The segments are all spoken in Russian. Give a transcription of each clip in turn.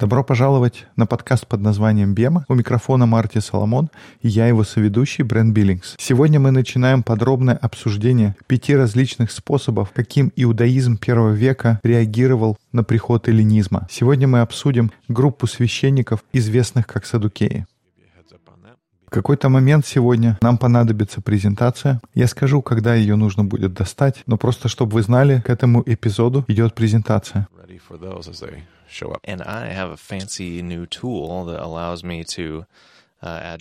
Добро пожаловать на подкаст под названием «Бема». У микрофона Марти Соломон и я его соведущий Брэн Биллингс. Сегодня мы начинаем подробное обсуждение пяти различных способов, каким иудаизм первого века реагировал на приход эллинизма. Сегодня мы обсудим группу священников, известных как садукеи. В какой-то момент сегодня нам понадобится презентация. Я скажу, когда ее нужно будет достать, но просто чтобы вы знали, к этому эпизоду идет презентация. Show up. And I have a fancy new tool that allows me to uh,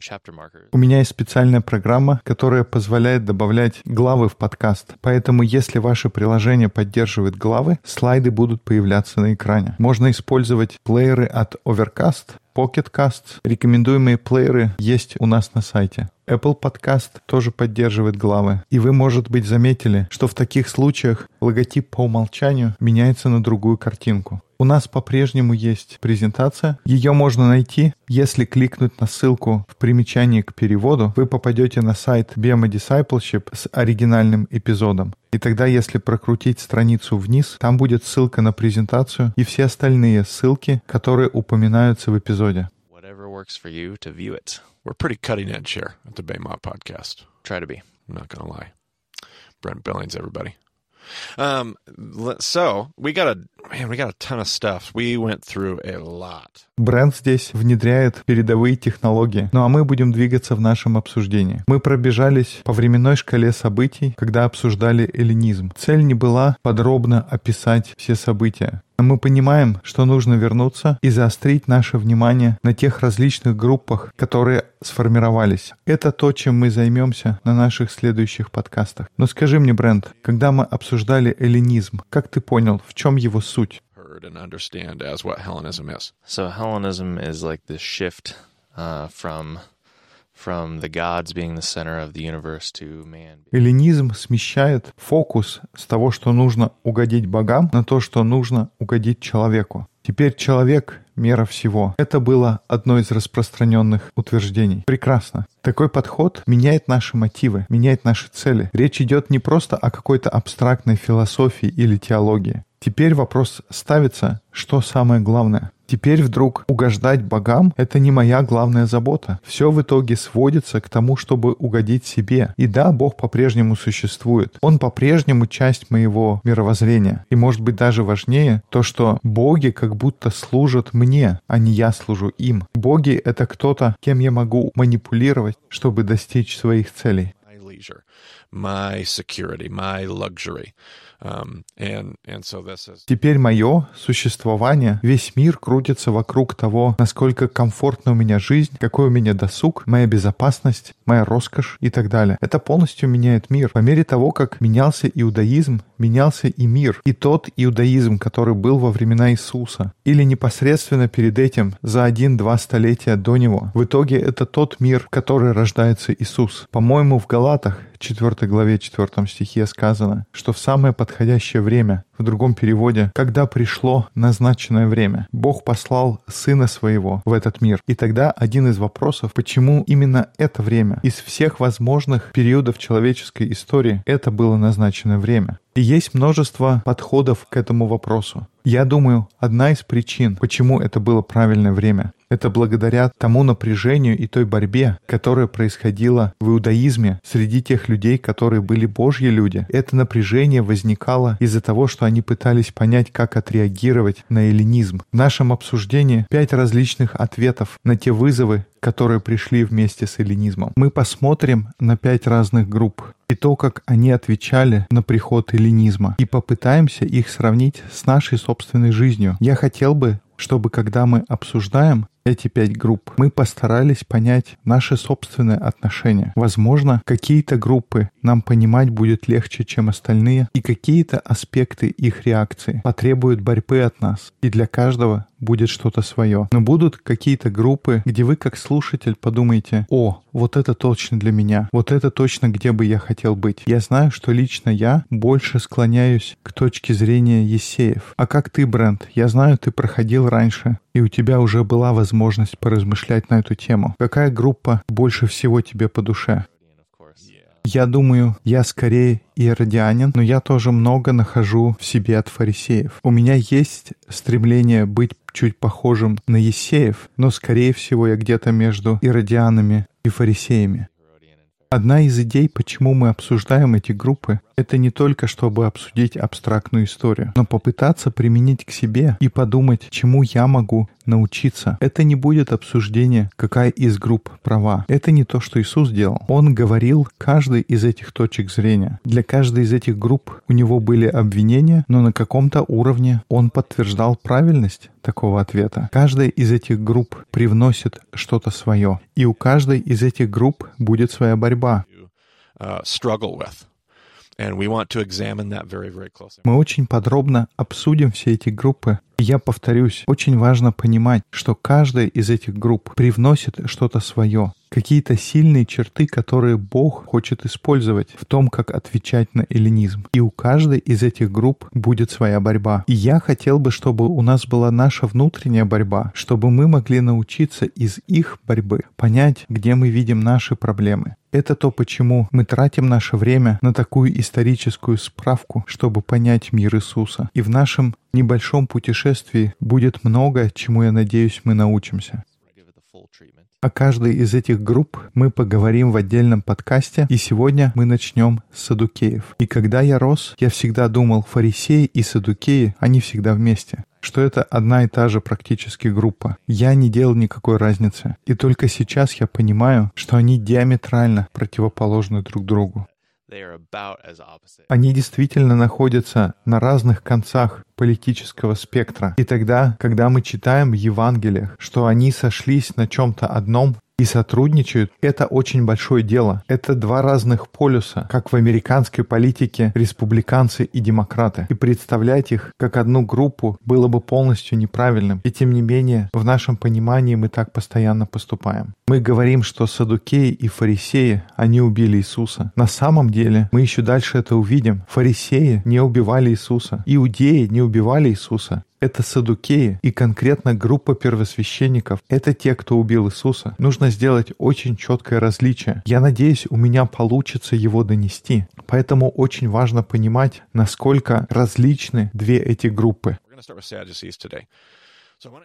У меня есть специальная программа, которая позволяет добавлять главы в подкаст. Поэтому, если ваше приложение поддерживает главы, слайды будут появляться на экране. Можно использовать плееры от Overcast, Pocket Cast. Рекомендуемые плееры есть у нас на сайте. Apple Podcast тоже поддерживает главы. И вы, может быть, заметили, что в таких случаях логотип по умолчанию меняется на другую картинку. У нас по-прежнему есть презентация. Ее можно найти, если кликнуть на ссылку в примечании к переводу. Вы попадете на сайт BMA Discipleship с оригинальным эпизодом. И тогда, если прокрутить страницу вниз, там будет ссылка на презентацию и все остальные ссылки, которые упоминаются в эпизоде. Brent Billings, everybody. Um, so we got a man, we got a ton of stuff. We went through a lot. Бренд здесь внедряет передовые технологии. Ну а мы будем двигаться в нашем обсуждении. Мы пробежались по временной шкале событий, когда обсуждали эллинизм. Цель не была подробно описать все события. Мы понимаем, что нужно вернуться и заострить наше внимание на тех различных группах, которые сформировались. Это то, чем мы займемся на наших следующих подкастах. Но скажи мне, Брент, когда мы обсуждали эллинизм, как ты понял, в чем его суть? So Hellenism is like this shift uh, from Эллинизм смещает фокус с того, что нужно угодить богам, на то, что нужно угодить человеку. Теперь человек — мера всего. Это было одно из распространенных утверждений. Прекрасно. Такой подход меняет наши мотивы, меняет наши цели. Речь идет не просто о какой-то абстрактной философии или теологии. Теперь вопрос ставится, что самое главное. Теперь вдруг угождать богам — это не моя главная забота. Все в итоге сводится к тому, чтобы угодить себе. И да, Бог по-прежнему существует. Он по-прежнему часть моего мировоззрения. И может быть даже важнее то, что боги как будто служат мне, а не я служу им. Боги — это кто-то, кем я могу манипулировать, чтобы достичь своих целей. My security, my luxury. Um, Теперь мое существование, весь мир крутится вокруг того, насколько комфортна у меня жизнь, какой у меня досуг, моя безопасность, моя роскошь и так далее. Это полностью меняет мир. По мере того, как менялся иудаизм, менялся и мир. И тот иудаизм, который был во времена Иисуса, или непосредственно перед этим, за один-два столетия до него. В итоге это тот мир, в который рождается Иисус. По-моему, в Галатах 4 главе 4 стихе сказано, что в самое подходящее время, в другом переводе, когда пришло назначенное время, Бог послал Сына Своего в этот мир. И тогда один из вопросов, почему именно это время? Из всех возможных периодов человеческой истории это было назначенное время. И есть множество подходов к этому вопросу. Я думаю, одна из причин, почему это было правильное время, это благодаря тому напряжению и той борьбе, которая происходила в иудаизме среди тех людей, которые были Божьи люди. Это напряжение возникало из-за того, что они пытались понять, как отреагировать на эллинизм. В нашем обсуждении пять различных ответов на те вызовы, которые пришли вместе с эллинизмом. Мы посмотрим на пять разных групп и то, как они отвечали на приход эллинизма, и попытаемся их сравнить с нашей собственной жизнью. Я хотел бы, чтобы когда мы обсуждаем эти пять групп, мы постарались понять наши собственные отношения. Возможно, какие-то группы нам понимать будет легче, чем остальные, и какие-то аспекты их реакции потребуют борьбы от нас. И для каждого будет что-то свое. Но будут какие-то группы, где вы как слушатель подумаете, о, вот это точно для меня, вот это точно где бы я хотел быть. Я знаю, что лично я больше склоняюсь к точке зрения Есеев. А как ты, Брент? Я знаю, ты проходил раньше, и у тебя уже была возможность поразмышлять на эту тему. Какая группа больше всего тебе по душе? Я думаю, я скорее иродианин, но я тоже много нахожу в себе от фарисеев. У меня есть стремление быть чуть похожим на Есеев, но, скорее всего, я где-то между иродианами и фарисеями. Одна из идей, почему мы обсуждаем эти группы, это не только чтобы обсудить абстрактную историю, но попытаться применить к себе и подумать, чему я могу научиться. Это не будет обсуждение, какая из групп права. Это не то, что Иисус делал. Он говорил каждой из этих точек зрения. Для каждой из этих групп у него были обвинения, но на каком-то уровне он подтверждал правильность такого ответа. Каждая из этих групп привносит что-то свое. И у каждой из этих групп будет своя борьба. uh, struggle. Мы очень подробно обсудим все эти группы. Я повторюсь, очень важно понимать, что каждая из этих групп привносит что-то свое, какие-то сильные черты, которые Бог хочет использовать в том, как отвечать на эллинизм. И у каждой из этих групп будет своя борьба. И я хотел бы, чтобы у нас была наша внутренняя борьба, чтобы мы могли научиться из их борьбы понять, где мы видим наши проблемы. Это то, почему мы тратим наше время на такую историческую справку, чтобы понять мир Иисуса. И в нашем небольшом путешествии будет много, чему, я надеюсь, мы научимся. О каждой из этих групп мы поговорим в отдельном подкасте, и сегодня мы начнем с садукеев. И когда я рос, я всегда думал, фарисеи и садукеи, они всегда вместе что это одна и та же практически группа. Я не делал никакой разницы. И только сейчас я понимаю, что они диаметрально противоположны друг другу. Они действительно находятся на разных концах политического спектра. И тогда, когда мы читаем в Евангелиях, что они сошлись на чем-то одном, и сотрудничают, это очень большое дело. Это два разных полюса, как в американской политике республиканцы и демократы. И представлять их как одну группу было бы полностью неправильным. И тем не менее, в нашем понимании мы так постоянно поступаем. Мы говорим, что садукеи и фарисеи, они убили Иисуса. На самом деле, мы еще дальше это увидим. Фарисеи не убивали Иисуса. Иудеи не убивали Иисуса это садукеи и конкретно группа первосвященников. Это те, кто убил Иисуса. Нужно сделать очень четкое различие. Я надеюсь, у меня получится его донести. Поэтому очень важно понимать, насколько различны две эти группы.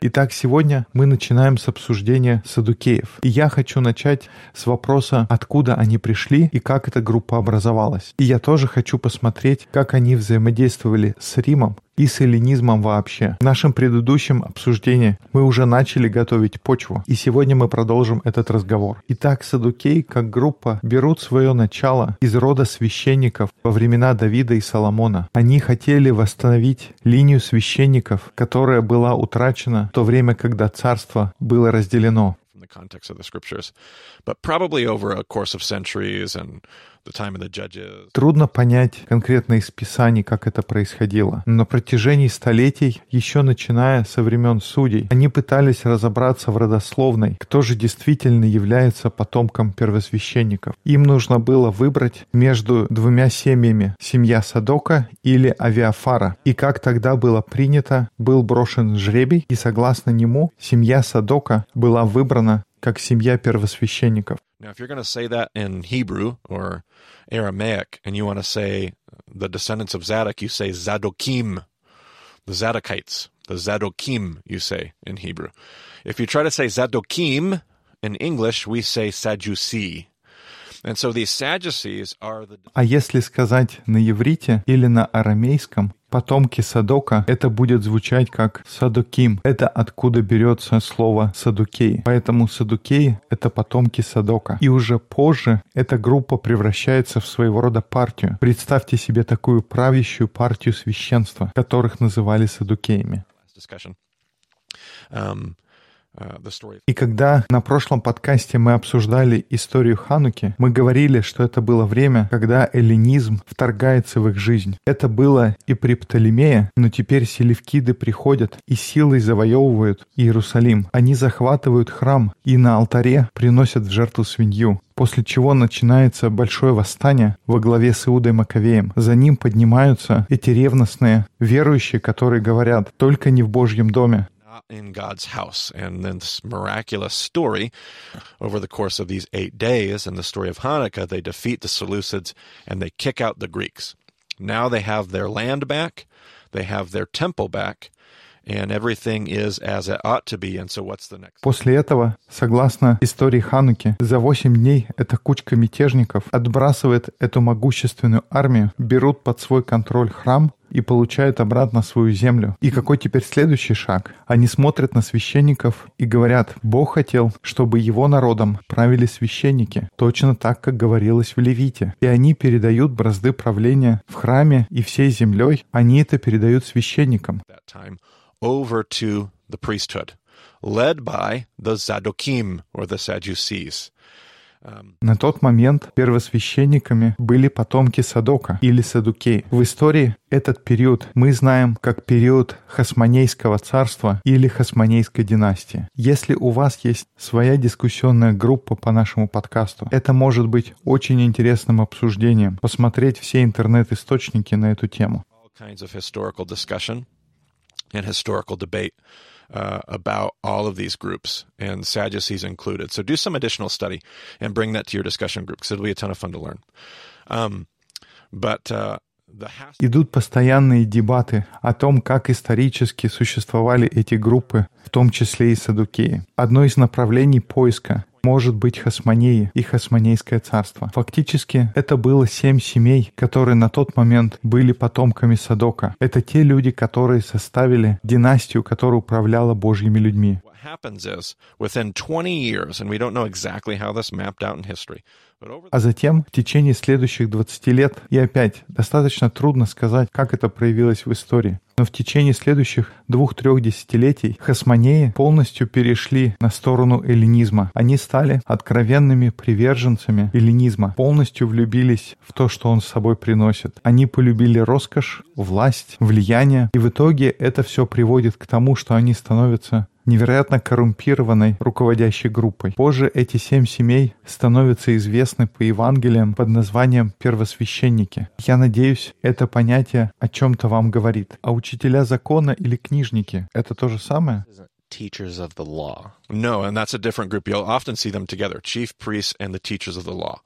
Итак, сегодня мы начинаем с обсуждения садукеев. И я хочу начать с вопроса, откуда они пришли и как эта группа образовалась. И я тоже хочу посмотреть, как они взаимодействовали с Римом и с эллинизмом вообще. В нашем предыдущем обсуждении мы уже начали готовить почву, и сегодня мы продолжим этот разговор. Итак, садукеи как группа берут свое начало из рода священников во времена Давида и Соломона. Они хотели восстановить линию священников, которая была утрачена в то время, когда царство было разделено. Трудно понять конкретно из Писаний, как это происходило. Но на протяжении столетий, еще начиная со времен судей, они пытались разобраться в родословной, кто же действительно является потомком первосвященников. Им нужно было выбрать между двумя семьями – семья Садока или Авиафара. И как тогда было принято, был брошен жребий, и согласно нему семья Садока была выбрана как семья первосвященников. Now, if you're going to say that in Hebrew or Aramaic, and you want to say the descendants of Zadok, you say Zadokim, the Zadokites, the Zadokim, you say in Hebrew. If you try to say Zadokim in English, we say Sadducee. А если сказать на иврите или на арамейском, потомки Садока, это будет звучать как Садоким. Это откуда берется слово Садукей. Поэтому Садукеи — это потомки Садока. И уже позже эта группа превращается в своего рода партию. Представьте себе такую правящую партию священства, которых называли Садукеями. Um, И когда на прошлом подкасте мы обсуждали историю Хануки, мы говорили, что это было время, когда эллинизм вторгается в их жизнь. Это было и при Птолемее, но теперь селевкиды приходят и силой завоевывают Иерусалим. Они захватывают храм и на алтаре приносят в жертву свинью. После чего начинается большое восстание во главе с Иудой Маковеем. За ним поднимаются эти ревностные верующие, которые говорят «только не в Божьем доме». in God's house. And then this miraculous story over the course of these eight days in the story of Hanukkah, they defeat the Seleucids and they kick out the Greeks. Now they have their land back, they have their temple back, and everything is as it ought to be. And so what's the next? После этого, согласно истории Хануки, за восемь дней эта кучка мятежников отбрасывает эту могущественную армию, берут под свой контроль храм, и получают обратно свою землю. И какой теперь следующий шаг? Они смотрят на священников и говорят, Бог хотел, чтобы его народом правили священники, точно так, как говорилось в Левите. И они передают бразды правления в храме и всей землей, они это передают священникам. Led by the Zadokim or the Sadducees. На тот момент первосвященниками были потомки Садока или Садукей. В истории этот период мы знаем как период Хасмонейского царства или Хасмонейской династии. Если у вас есть своя дискуссионная группа по нашему подкасту, это может быть очень интересным обсуждением, посмотреть все интернет-источники на эту тему. Uh, about all of these groups, and Sadducees included. So do some additional study and bring that to your discussion group because it'll be a ton of fun to learn. Um, but uh, Идут постоянные дебаты о том, как исторически существовали эти группы, в том числе и Садукеи. Одно из направлений поиска может быть Хасмонеи и Хасмонейское царство. Фактически, это было семь семей, которые на тот момент были потомками Садока. Это те люди, которые составили династию, которая управляла Божьими людьми. what happens is within 20 years, and we don't know exactly how this mapped out in history, А затем, в течение следующих 20 лет, и опять, достаточно трудно сказать, как это проявилось в истории. Но в течение следующих двух-трех десятилетий хасмонеи полностью перешли на сторону эллинизма. Они стали откровенными приверженцами эллинизма, полностью влюбились в то, что он с собой приносит. Они полюбили роскошь, власть, влияние, и в итоге это все приводит к тому, что они становятся невероятно коррумпированной руководящей группой. Позже эти семь семей становятся известны по Евангелиям под названием первосвященники. Я надеюсь, это понятие о чем-то вам говорит. А учителя закона или книжники — это то же самое? Teachers of the law. No, and that's a different group. You'll often see them together chief priests and the teachers of the law.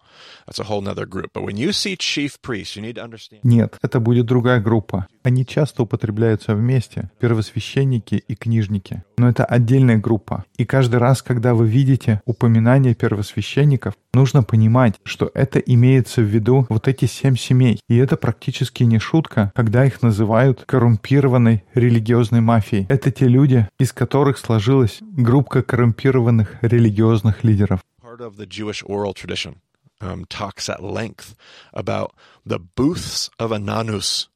That's a whole nother group. But when you see chief priests, you need to understand. Нет, это будет другая группа. Они часто употребляются вместе, первосвященники и книжники. Но это отдельная группа. И каждый раз, когда вы видите упоминание первосвященников, нужно понимать, что это имеется в виду вот эти семь семей. И это практически не шутка, когда их называют коррумпированной религиозной мафией. Это те люди, из которых сложилась группа коррумпированных религиозных лидеров. Part of the Jewish oral tradition um, talks at length about the booths of Ananus.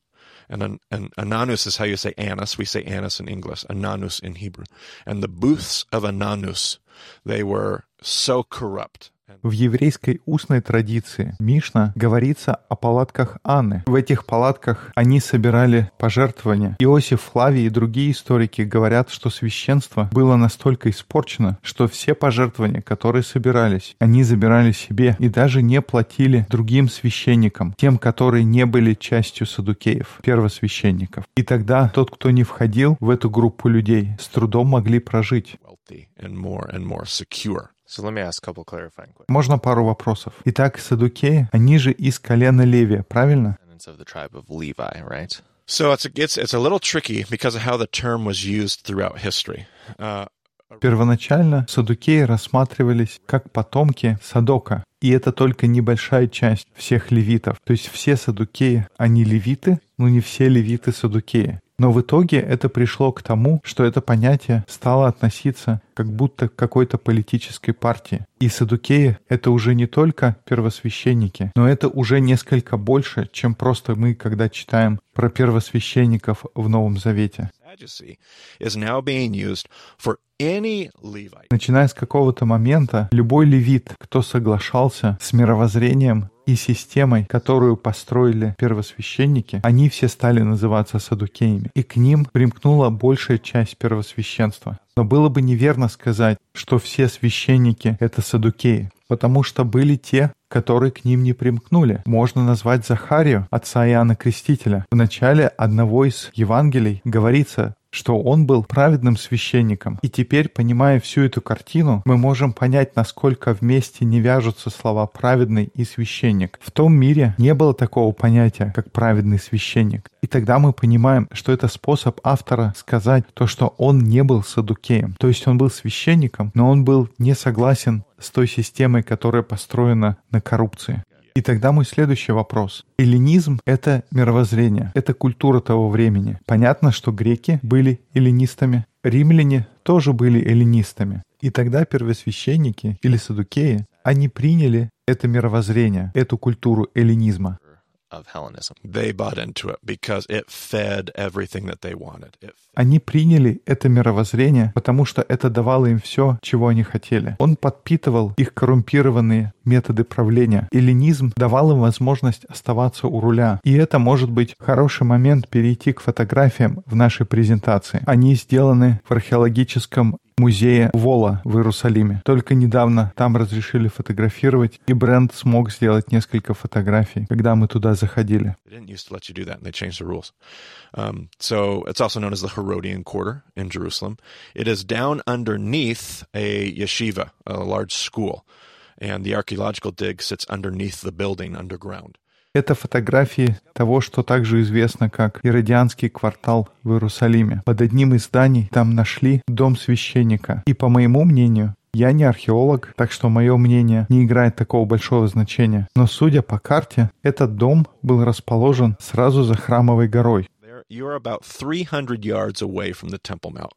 And, an, and Ananus is how you say Annas. We say Annas in English, Ananus in Hebrew. And the booths of Ananus, they were so corrupt. В еврейской устной традиции Мишна говорится о палатках Анны. В этих палатках они собирали пожертвования. Иосиф Флавий и другие историки говорят, что священство было настолько испорчено, что все пожертвования, которые собирались, они забирали себе и даже не платили другим священникам, тем, которые не были частью садукеев, первосвященников. И тогда тот, кто не входил в эту группу людей, с трудом могли прожить. So let me ask a couple clarifying questions. Можно пару вопросов? Итак, садукеи, они же из колена Левия, правильно? Of the tribe of Levi, right? So it's a, it's it's a little tricky because of how the term was used throughout history. Uh, Первоначально садукеи рассматривались как потомки Садока, и это только небольшая часть всех левитов. То есть все садукеи, они левиты, но не все левиты садукеи. Но в итоге это пришло к тому, что это понятие стало относиться как будто к какой-то политической партии. И садукеи — это уже не только первосвященники, но это уже несколько больше, чем просто мы, когда читаем про первосвященников в Новом Завете. Начиная с какого-то момента, любой левит, кто соглашался с мировоззрением и системой, которую построили первосвященники, они все стали называться садукеями. И к ним примкнула большая часть первосвященства. Но было бы неверно сказать, что все священники — это садукеи, потому что были те, которые к ним не примкнули. Можно назвать Захарию, отца Иоанна Крестителя. В начале одного из Евангелий говорится что он был праведным священником. И теперь, понимая всю эту картину, мы можем понять, насколько вместе не вяжутся слова «праведный» и «священник». В том мире не было такого понятия, как «праведный священник». И тогда мы понимаем, что это способ автора сказать то, что он не был садукеем. То есть он был священником, но он был не согласен с той системой, которая построена на коррупции. И тогда мой следующий вопрос. Эллинизм — это мировоззрение, это культура того времени. Понятно, что греки были эллинистами, римляне тоже были эллинистами. И тогда первосвященники или садукеи, они приняли это мировоззрение, эту культуру эллинизма. Of Hellenism. They bought into it because it fed everything that they wanted. It Они приняли это мировоззрение, потому что это давало им все, чего они хотели. Он подпитывал их коррумпированные методы правления. Эллинизм давал им возможность оставаться у руля. И это может быть хороший момент перейти к фотографиям в нашей презентации. Они сделаны в археологическом музее Вола в Иерусалиме. Только недавно там разрешили фотографировать, и бренд смог сделать несколько фотографий, когда мы туда заходили. Um, and the archaeological dig sits underneath the building underground. Это фотографии того, что также известно как Иродианский квартал в Иерусалиме. Под одним из зданий там нашли дом священника. И по моему мнению, я не археолог, так что мое мнение не играет такого большого значения. Но судя по карте, этот дом был расположен сразу за храмовой горой. You're about 300 yards away from the Temple Mount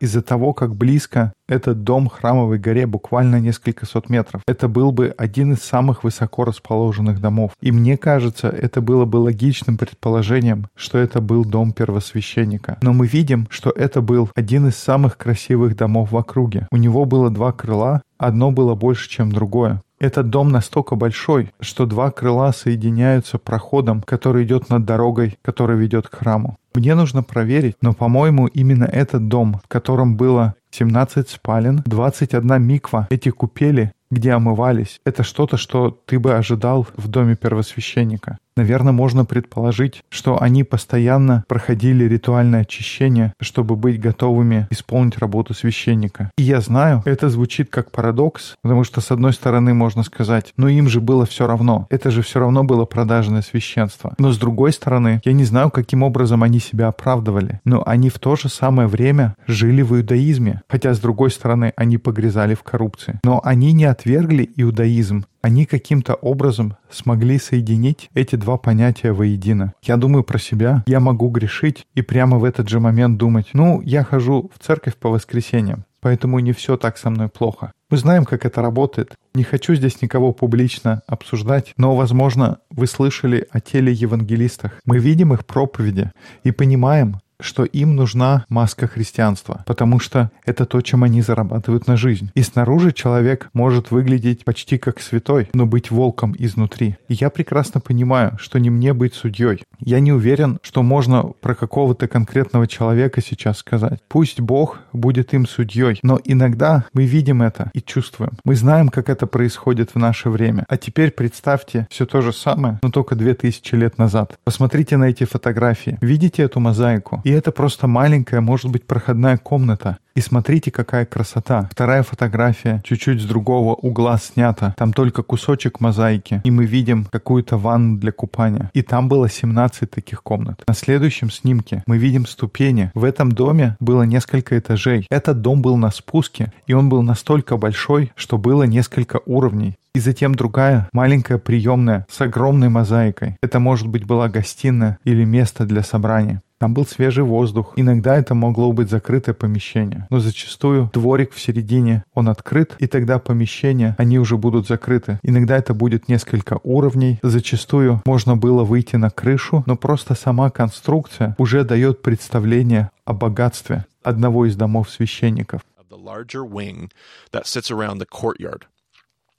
Из-за того, как близко этот дом храмовой горе буквально несколько сот метров, это был бы один из самых высоко расположенных домов. И мне кажется, это было бы логичным предположением, что это был дом первосвященника. Но мы видим, что это был один из самых красивых домов в округе. У него было два крыла, одно было больше, чем другое. Этот дом настолько большой, что два крыла соединяются проходом, который идет над дорогой, которая ведет к храму. Мне нужно проверить, но, по-моему, именно этот дом, в котором было 17 спален, 21 миква, эти купели, где омывались, это что-то, что ты бы ожидал в доме первосвященника. Наверное, можно предположить, что они постоянно проходили ритуальное очищение, чтобы быть готовыми исполнить работу священника. И я знаю, это звучит как парадокс, потому что с одной стороны можно сказать, ну им же было все равно, это же все равно было продажное священство. Но с другой стороны, я не знаю, каким образом они себя оправдывали, но они в то же самое время жили в иудаизме, хотя с другой стороны они погрязали в коррупции. Но они не отвергли иудаизм, они каким-то образом смогли соединить эти два понятия воедино. Я думаю про себя, я могу грешить и прямо в этот же момент думать, ну, я хожу в церковь по воскресеньям, поэтому не все так со мной плохо. Мы знаем, как это работает. Не хочу здесь никого публично обсуждать, но, возможно, вы слышали о телеевангелистах. Мы видим их проповеди и понимаем, что им нужна маска христианства, потому что это то, чем они зарабатывают на жизнь. И снаружи человек может выглядеть почти как святой, но быть волком изнутри. И я прекрасно понимаю, что не мне быть судьей. Я не уверен, что можно про какого-то конкретного человека сейчас сказать. Пусть Бог будет им судьей, но иногда мы видим это и чувствуем. Мы знаем, как это происходит в наше время. А теперь представьте все то же самое, но только 2000 лет назад. Посмотрите на эти фотографии. Видите эту мозаику? И это просто маленькая, может быть, проходная комната. И смотрите, какая красота. Вторая фотография чуть-чуть с другого угла снята. Там только кусочек мозаики. И мы видим какую-то ванну для купания. И там было 17 таких комнат. На следующем снимке мы видим ступени. В этом доме было несколько этажей. Этот дом был на спуске. И он был настолько большой, что было несколько уровней. И затем другая, маленькая приемная с огромной мозаикой. Это, может быть, была гостиная или место для собрания. Там был свежий воздух. Иногда это могло быть закрытое помещение. Но зачастую дворик в середине, он открыт, и тогда помещения, они уже будут закрыты. Иногда это будет несколько уровней. Зачастую можно было выйти на крышу, но просто сама конструкция уже дает представление о богатстве одного из домов священников.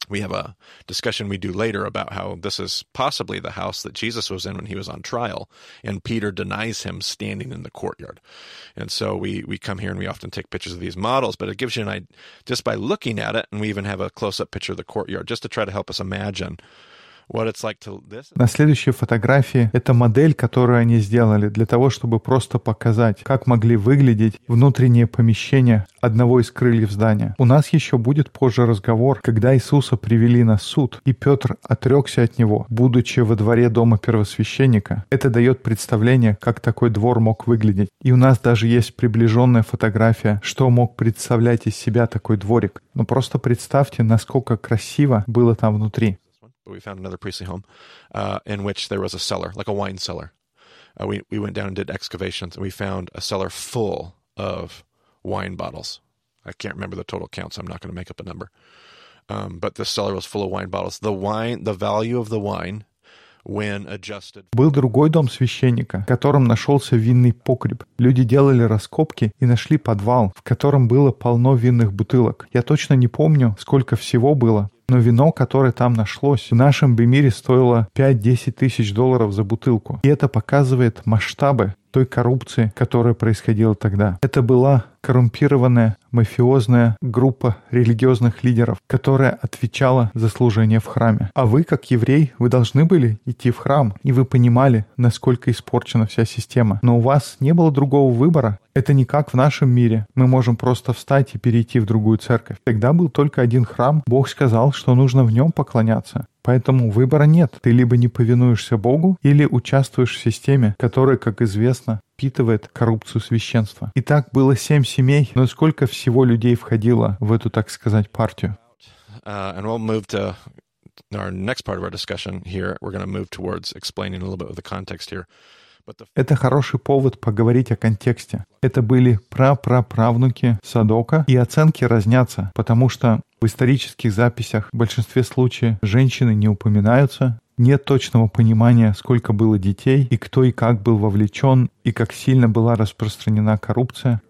We have a discussion we do later about how this is possibly the house that Jesus was in when he was on trial, and Peter denies him standing in the courtyard. And so we, we come here and we often take pictures of these models, but it gives you an idea just by looking at it, and we even have a close up picture of the courtyard just to try to help us imagine На следующей фотографии это модель, которую они сделали для того, чтобы просто показать, как могли выглядеть внутренние помещения одного из крыльев здания. У нас еще будет позже разговор, когда Иисуса привели на суд, и Петр отрекся от него, будучи во дворе дома первосвященника. Это дает представление, как такой двор мог выглядеть. И у нас даже есть приближенная фотография, что мог представлять из себя такой дворик. Но просто представьте, насколько красиво было там внутри. But we found another priestly home uh, in which there was a cellar, like a wine cellar. Uh, we, we went down and did excavations, and we found a cellar full of wine bottles. I can't remember the total count, so I'm not going to make up a number. Um, but this cellar was full of wine bottles. The wine, the value of the wine, when adjusted. Был другой дом священника, в котором нашелся винный погреб. Люди делали раскопки и нашли подвал, в котором было полно винных бутылок. Я точно не помню, сколько всего было, но вино, которое там нашлось, в нашем бы мире стоило 5-10 тысяч долларов за бутылку. И это показывает масштабы той коррупции, которая происходила тогда. Это была коррумпированная мафиозная группа религиозных лидеров, которая отвечала за служение в храме. А вы, как еврей, вы должны были идти в храм, и вы понимали, насколько испорчена вся система. Но у вас не было другого выбора. Это не как в нашем мире. Мы можем просто встать и перейти в другую церковь. Тогда был только один храм. Бог сказал, что нужно в нем поклоняться. Поэтому выбора нет. Ты либо не повинуешься Богу, или участвуешь в системе, которая, как известно, впитывает коррупцию священства. Итак, было семь семей, но сколько всего людей входило в эту, так сказать, партию? Uh, our next part of our discussion here. We're going to move towards explaining a little bit of the context here. Это хороший повод поговорить о контексте. Это были прапраправнуки Садока, и оценки разнятся, потому что в исторических записях в большинстве случаев женщины не упоминаются, нет точного понимания, сколько было детей, и кто и как был вовлечен, и как сильно была распространена коррупция.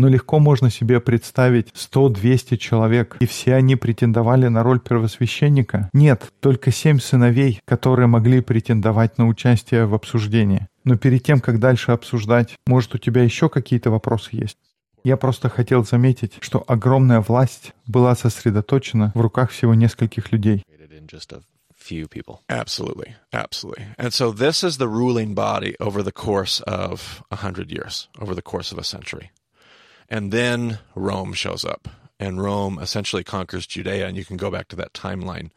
Но легко можно себе представить 100-200 человек, и все они претендовали на роль первосвященника? Нет, только семь сыновей, которые могли претендовать на участие в обсуждении. Но перед тем, как дальше обсуждать, может, у тебя еще какие-то вопросы есть? Я просто хотел заметить, что огромная власть была сосредоточена в руках всего нескольких людей. Rome essentially conquers Judea, and you can go back to that timeline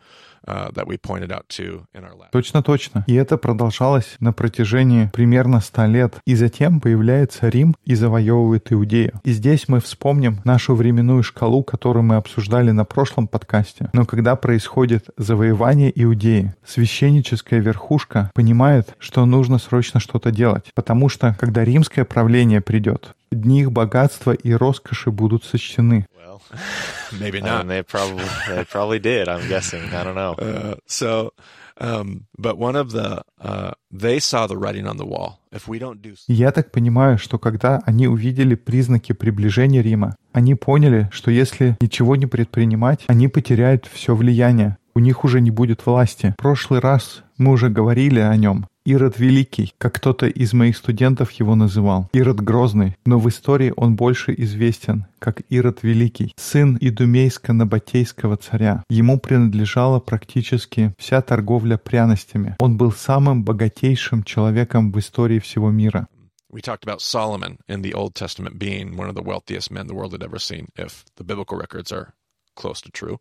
uh, last. Точно-точно. И это продолжалось на протяжении примерно 100 лет. И затем появляется Рим и завоевывает Иудею. И здесь мы вспомним нашу временную шкалу, которую мы обсуждали на прошлом подкасте. Но когда происходит завоевание Иудеи, священническая верхушка понимает, что нужно срочно что-то делать. Потому что, когда римское правление придет, дни их богатства и роскоши будут сочтены. Well, Maybe and not. they probably they probably did. I'm guessing. I don't know. Uh, so, um, but one of the uh, they saw the writing on the wall. If we don't do И Я так понимаю, что когда они увидели признаки приближения Рима, они поняли, что если ничего не предпринимать, они потеряют все влияние. У них уже не будет власти. В прошлый раз мы уже говорили о нем. Ирод Великий, как кто-то из моих студентов его называл. Ирод Грозный, но в истории он больше известен как Ирод Великий, сын Идумейско-Набатейского царя. Ему принадлежала практически вся торговля пряностями. Он был самым богатейшим человеком в истории всего мира. we talked about Solomon in the Old Testament being one of the wealthiest men the world had ever seen, if the biblical records are close to true.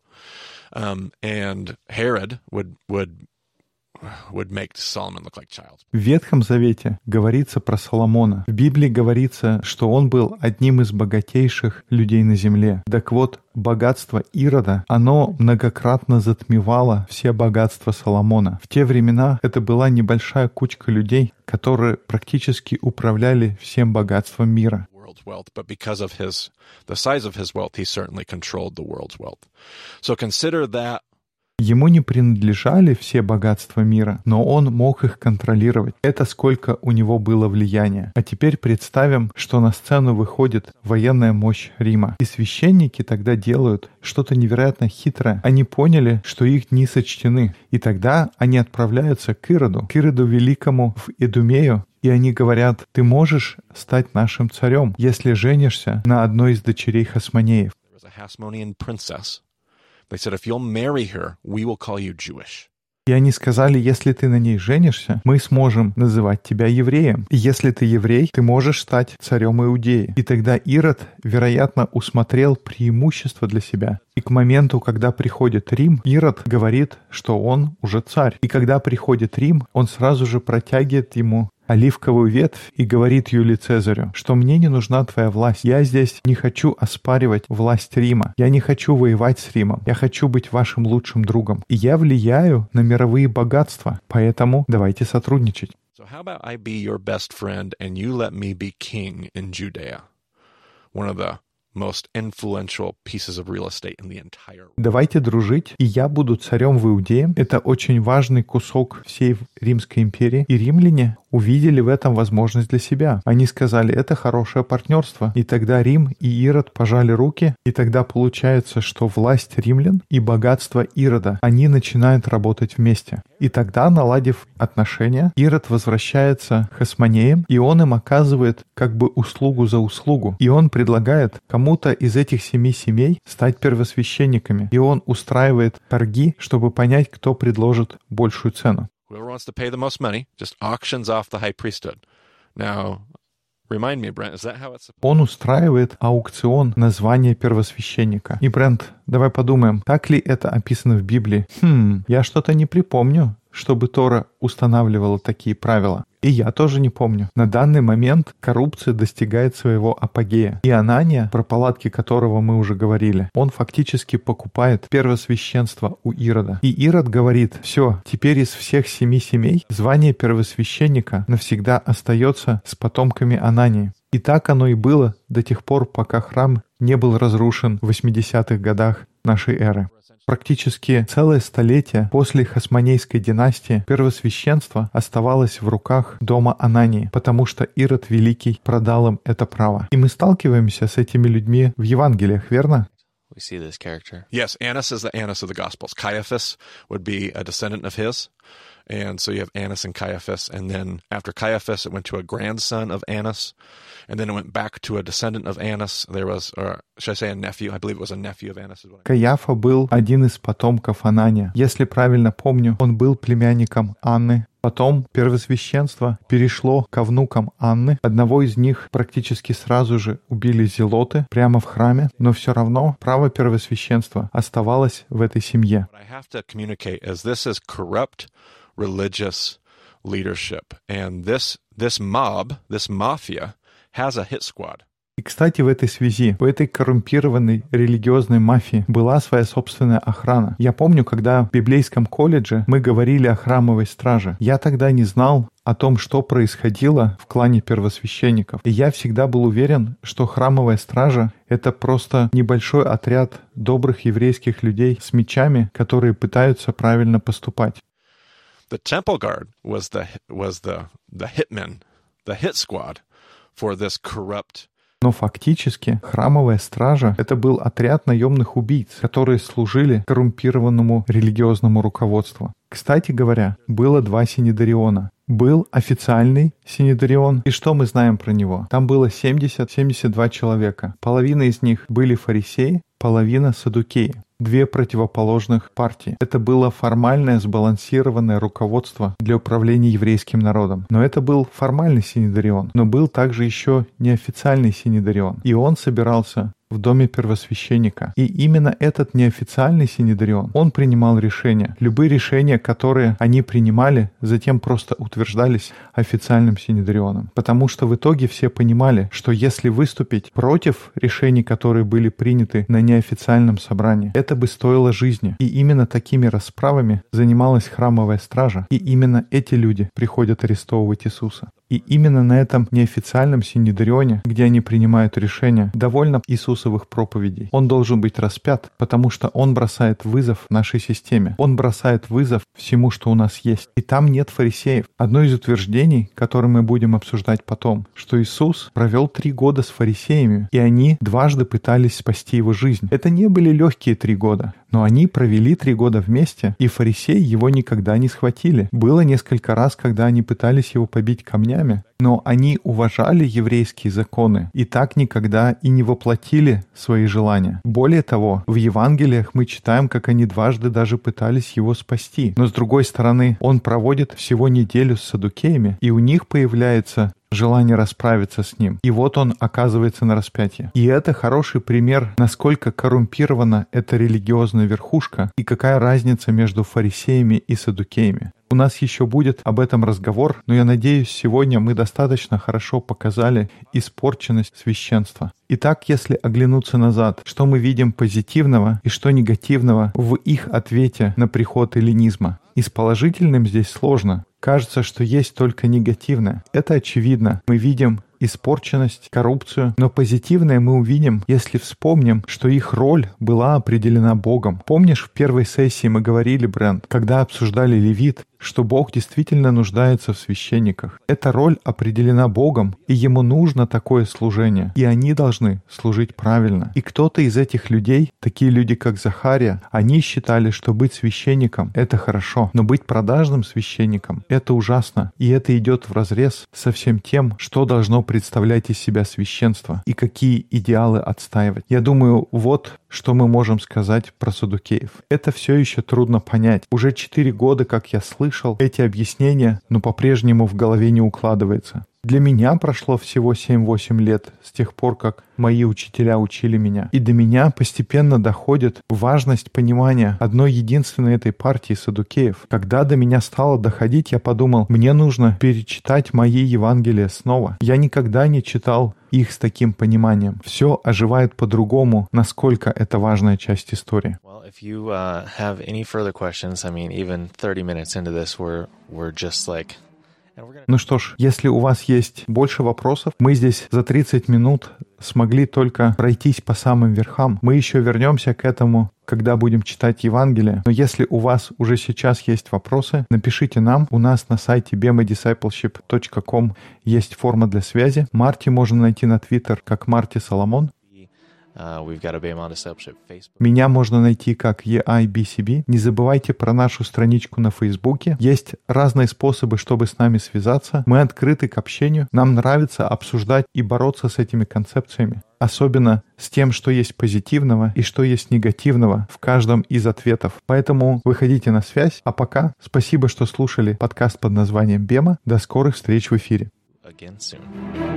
Um, and Herod would would В Ветхом Завете говорится про Соломона. В Библии говорится, что он был одним из богатейших людей на земле. Так вот, богатство Ирода, оно многократно затмевало все богатства Соломона. В те времена это была небольшая кучка людей, которые практически управляли всем богатством мира. world's wealth, but because of his the size of his wealth, he certainly controlled the world's wealth. So consider that Ему не принадлежали все богатства мира, но он мог их контролировать. Это сколько у него было влияния. А теперь представим, что на сцену выходит военная мощь Рима. И священники тогда делают что-то невероятно хитрое. Они поняли, что их дни сочтены. И тогда они отправляются к Ироду, к Ироду Великому в Идумею, и они говорят, ты можешь стать нашим царем, если женишься на одной из дочерей Хасмонеев. They said, if you'll marry her, we will call you Jewish. И они сказали, если ты на ней женишься, мы сможем называть тебя евреем. И если ты еврей, ты можешь стать царем Иудеи. И тогда Ирод, вероятно, усмотрел преимущество для себя. И к моменту, когда приходит Рим, Ирод говорит, что он уже царь. И когда приходит Рим, он сразу же протягивает ему оливковую ветвь и говорит Юлий Цезарю, что мне не нужна твоя власть. Я здесь не хочу оспаривать власть Рима. Я не хочу воевать с Римом. Я хочу быть вашим лучшим другом. И я влияю на мировые богатства. Поэтому давайте сотрудничать. So, how about I be your best friend and you let me be king in Judea? One of the most influential pieces of real estate in the entire world. Давайте дружить, и я буду царем в Иудее. Это очень важный кусок всей Римской империи. И римляне увидели в этом возможность для себя. Они сказали, это хорошее партнерство. И тогда Рим и Ирод пожали руки, и тогда получается, что власть римлян и богатство Ирода, они начинают работать вместе. И тогда, наладив отношения, Ирод возвращается к Хасмонеям, и он им оказывает как бы услугу за услугу. И он предлагает кому-то из этих семи семей стать первосвященниками. И он устраивает торги, чтобы понять, кто предложит большую цену. Whoever wants to pay the most money just auctions off the high priesthood. Now, remind me, Brent, is that how it's Он устраивает аукцион на звание первосвященника. И, Брент, давай подумаем, так ли это описано в Библии? Хм, я что-то не припомню, чтобы Тора устанавливала такие правила. И я тоже не помню. На данный момент коррупция достигает своего апогея. И Анания, про палатки которого мы уже говорили, он фактически покупает первосвященство у Ирода. И Ирод говорит, все, теперь из всех семи семей звание первосвященника навсегда остается с потомками Анании. И так оно и было до тех пор, пока храм не был разрушен в 80-х годах нашей эры. Практически целое столетие после Хасмонейской династии первосвященство оставалось в руках дома Анании, потому что Ирод Великий продал им это право. И мы сталкиваемся с этими людьми в Евангелиях, верно? We see this character. Yes, Annas is the Annas of the Gospels. Caiaphas would be a descendant of his. And so you have Annas and Caiaphas. And then after Caiaphas, it went to a grandson of Annas. And then it went back to a descendant of Annas. There was, or should I say a nephew? I believe it was a nephew of Annas. Каяфа был один из потомков Анания. Если правильно помню, он был племянником Анны. Потом первосвященство перешло к внукам Анны. Одного из них практически сразу же убили зелоты прямо в храме, но все равно право первосвященства оставалось в этой семье. Religious leadership. And this, this mob, this mafia, has a hit squad. И, кстати, в этой связи у этой коррумпированной религиозной мафии была своя собственная охрана. Я помню, когда в библейском колледже мы говорили о храмовой страже. Я тогда не знал о том, что происходило в клане первосвященников. И я всегда был уверен, что храмовая стража — это просто небольшой отряд добрых еврейских людей с мечами, которые пытаются правильно поступать. The temple guard was the was the the hitmen, the hit squad for this corrupt Но фактически храмовая стража — это был отряд наемных убийц, которые служили коррумпированному религиозному руководству. Кстати говоря, было два синедриона. Был официальный синедрион. И что мы знаем про него? Там было 70-72 человека. Половина из них были фарисеи, половина садукеи. Две противоположных партии. Это было формальное сбалансированное руководство для управления еврейским народом. Но это был формальный синедрион. Но был также еще неофициальный синедрион. И он собирался в доме первосвященника. И именно этот неофициальный синедрион, он принимал решения. Любые решения, которые они принимали, затем просто утверждались официальным синедрионом. Потому что в итоге все понимали, что если выступить против решений, которые были приняты на неофициальном собрании, это бы стоило жизни. И именно такими расправами занималась храмовая стража. И именно эти люди приходят арестовывать Иисуса. И именно на этом неофициальном синедрионе, где они принимают решения, довольно Иисусовых проповедей. Он должен быть распят, потому что он бросает вызов нашей системе. Он бросает вызов всему, что у нас есть. И там нет фарисеев. Одно из утверждений, которое мы будем обсуждать потом, что Иисус провел три года с фарисеями, и они дважды пытались спасти его жизнь. Это не были легкие три года. Но они провели три года вместе, и фарисеи его никогда не схватили. Было несколько раз, когда они пытались его побить камнями, но они уважали еврейские законы и так никогда и не воплотили свои желания. Более того, в Евангелиях мы читаем, как они дважды даже пытались его спасти. Но с другой стороны, он проводит всего неделю с садукеями, и у них появляется желание расправиться с ним. И вот он оказывается на распятии. И это хороший пример, насколько коррумпирована эта религиозная верхушка и какая разница между фарисеями и садукеями. У нас еще будет об этом разговор, но я надеюсь, сегодня мы достаточно хорошо показали испорченность священства. Итак, если оглянуться назад, что мы видим позитивного и что негативного в их ответе на приход эллинизма? И с положительным здесь сложно. Кажется, что есть только негативное. Это очевидно. Мы видим испорченность, коррупцию. Но позитивное мы увидим, если вспомним, что их роль была определена Богом. Помнишь, в первой сессии мы говорили, Брент, когда обсуждали левит, что Бог действительно нуждается в священниках. Эта роль определена Богом, и ему нужно такое служение, и они должны служить правильно. И кто-то из этих людей, такие люди, как Захария, они считали, что быть священником — это хорошо, но быть продажным священником — это ужасно, и это идет в разрез со всем тем, что должно представлять из себя священство и какие идеалы отстаивать. Я думаю, вот что мы можем сказать про Садукеев. Это все еще трудно понять. Уже четыре года, как я слышал эти объяснения, но по-прежнему в голове не укладывается. Для меня прошло всего 7-8 лет с тех пор, как мои учителя учили меня. И до меня постепенно доходит важность понимания одной единственной этой партии садукеев. Когда до меня стало доходить, я подумал, мне нужно перечитать мои Евангелия снова. Я никогда не читал их с таким пониманием. Все оживает по-другому, насколько это важная часть истории. Well, if you uh, have any further questions, I mean, even 30 minutes into this, we're, we're just like ну что ж, если у вас есть больше вопросов, мы здесь за 30 минут смогли только пройтись по самым верхам. Мы еще вернемся к этому, когда будем читать Евангелие. Но если у вас уже сейчас есть вопросы, напишите нам. У нас на сайте bemadiscipleship.com есть форма для связи. Марти можно найти на Твиттер как Марти Соломон. Uh, Меня можно найти как EIBCB. Не забывайте про нашу страничку на Фейсбуке. Есть разные способы, чтобы с нами связаться. Мы открыты к общению. Нам нравится обсуждать и бороться с этими концепциями. Особенно с тем, что есть позитивного и что есть негативного в каждом из ответов. Поэтому выходите на связь. А пока спасибо, что слушали подкаст под названием «Бема». До скорых встреч в эфире. Again soon.